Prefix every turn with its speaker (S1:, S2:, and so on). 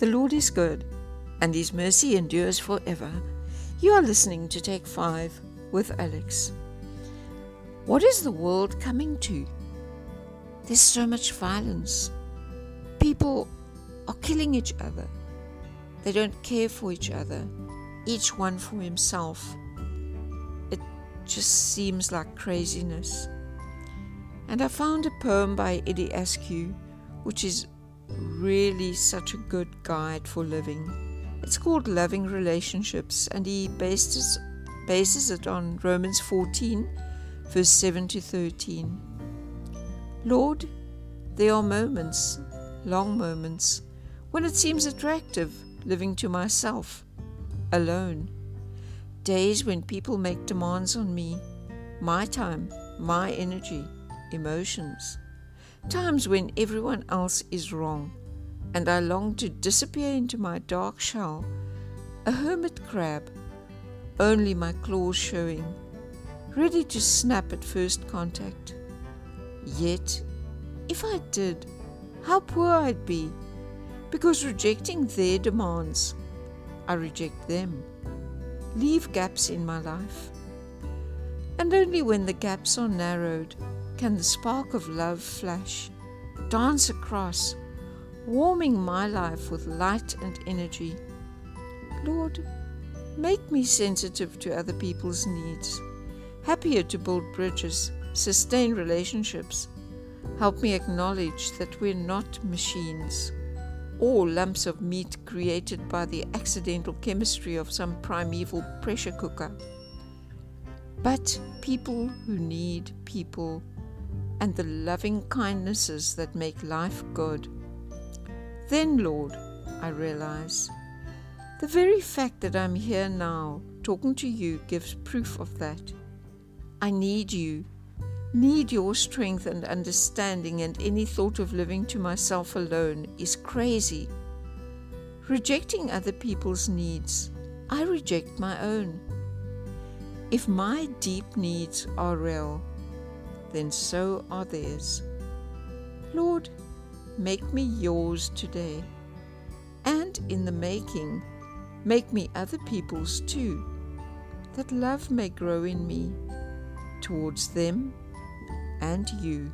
S1: The Lord is good, and His mercy endures forever. You are listening to Take 5 with Alex. What is the world coming to? There's so much violence. People are killing each other. They don't care for each other, each one for himself. It just seems like craziness. And I found a poem by Eddie Askew, which is really such a good guide for living. It's called Loving Relationships, and he bases, bases it on Romans 14, verse 7 to 13. Lord, there are moments, long moments, when it seems attractive living to myself, alone. Days when people make demands on me, my time, my energy emotions. Times when everyone else is wrong, and I long to disappear into my dark shell, a hermit crab, only my claws showing, ready to snap at first contact. Yet, if I did, how poor I'd be, because rejecting their demands, I reject them, leave gaps in my life. And only when the gaps are narrowed can the spark of love flash, dance across, warming my life with light and energy. Lord, make me sensitive to other people's needs, happier to build bridges, sustain relationships. Help me acknowledge that we're not machines or lumps of meat created by the accidental chemistry of some primeval pressure cooker, but people who need people and the loving kindnesses that make life good. Then, Lord, I realize the very fact that I'm here now talking to you gives proof of that. I need you, need your strength and understanding, and any thought of living to myself alone is crazy. Rejecting other people's needs, I reject my own. If my deep needs are real, then so are theirs. Lord, make me yours today, and in the making, make me other people's too, that love may grow in me towards them and you.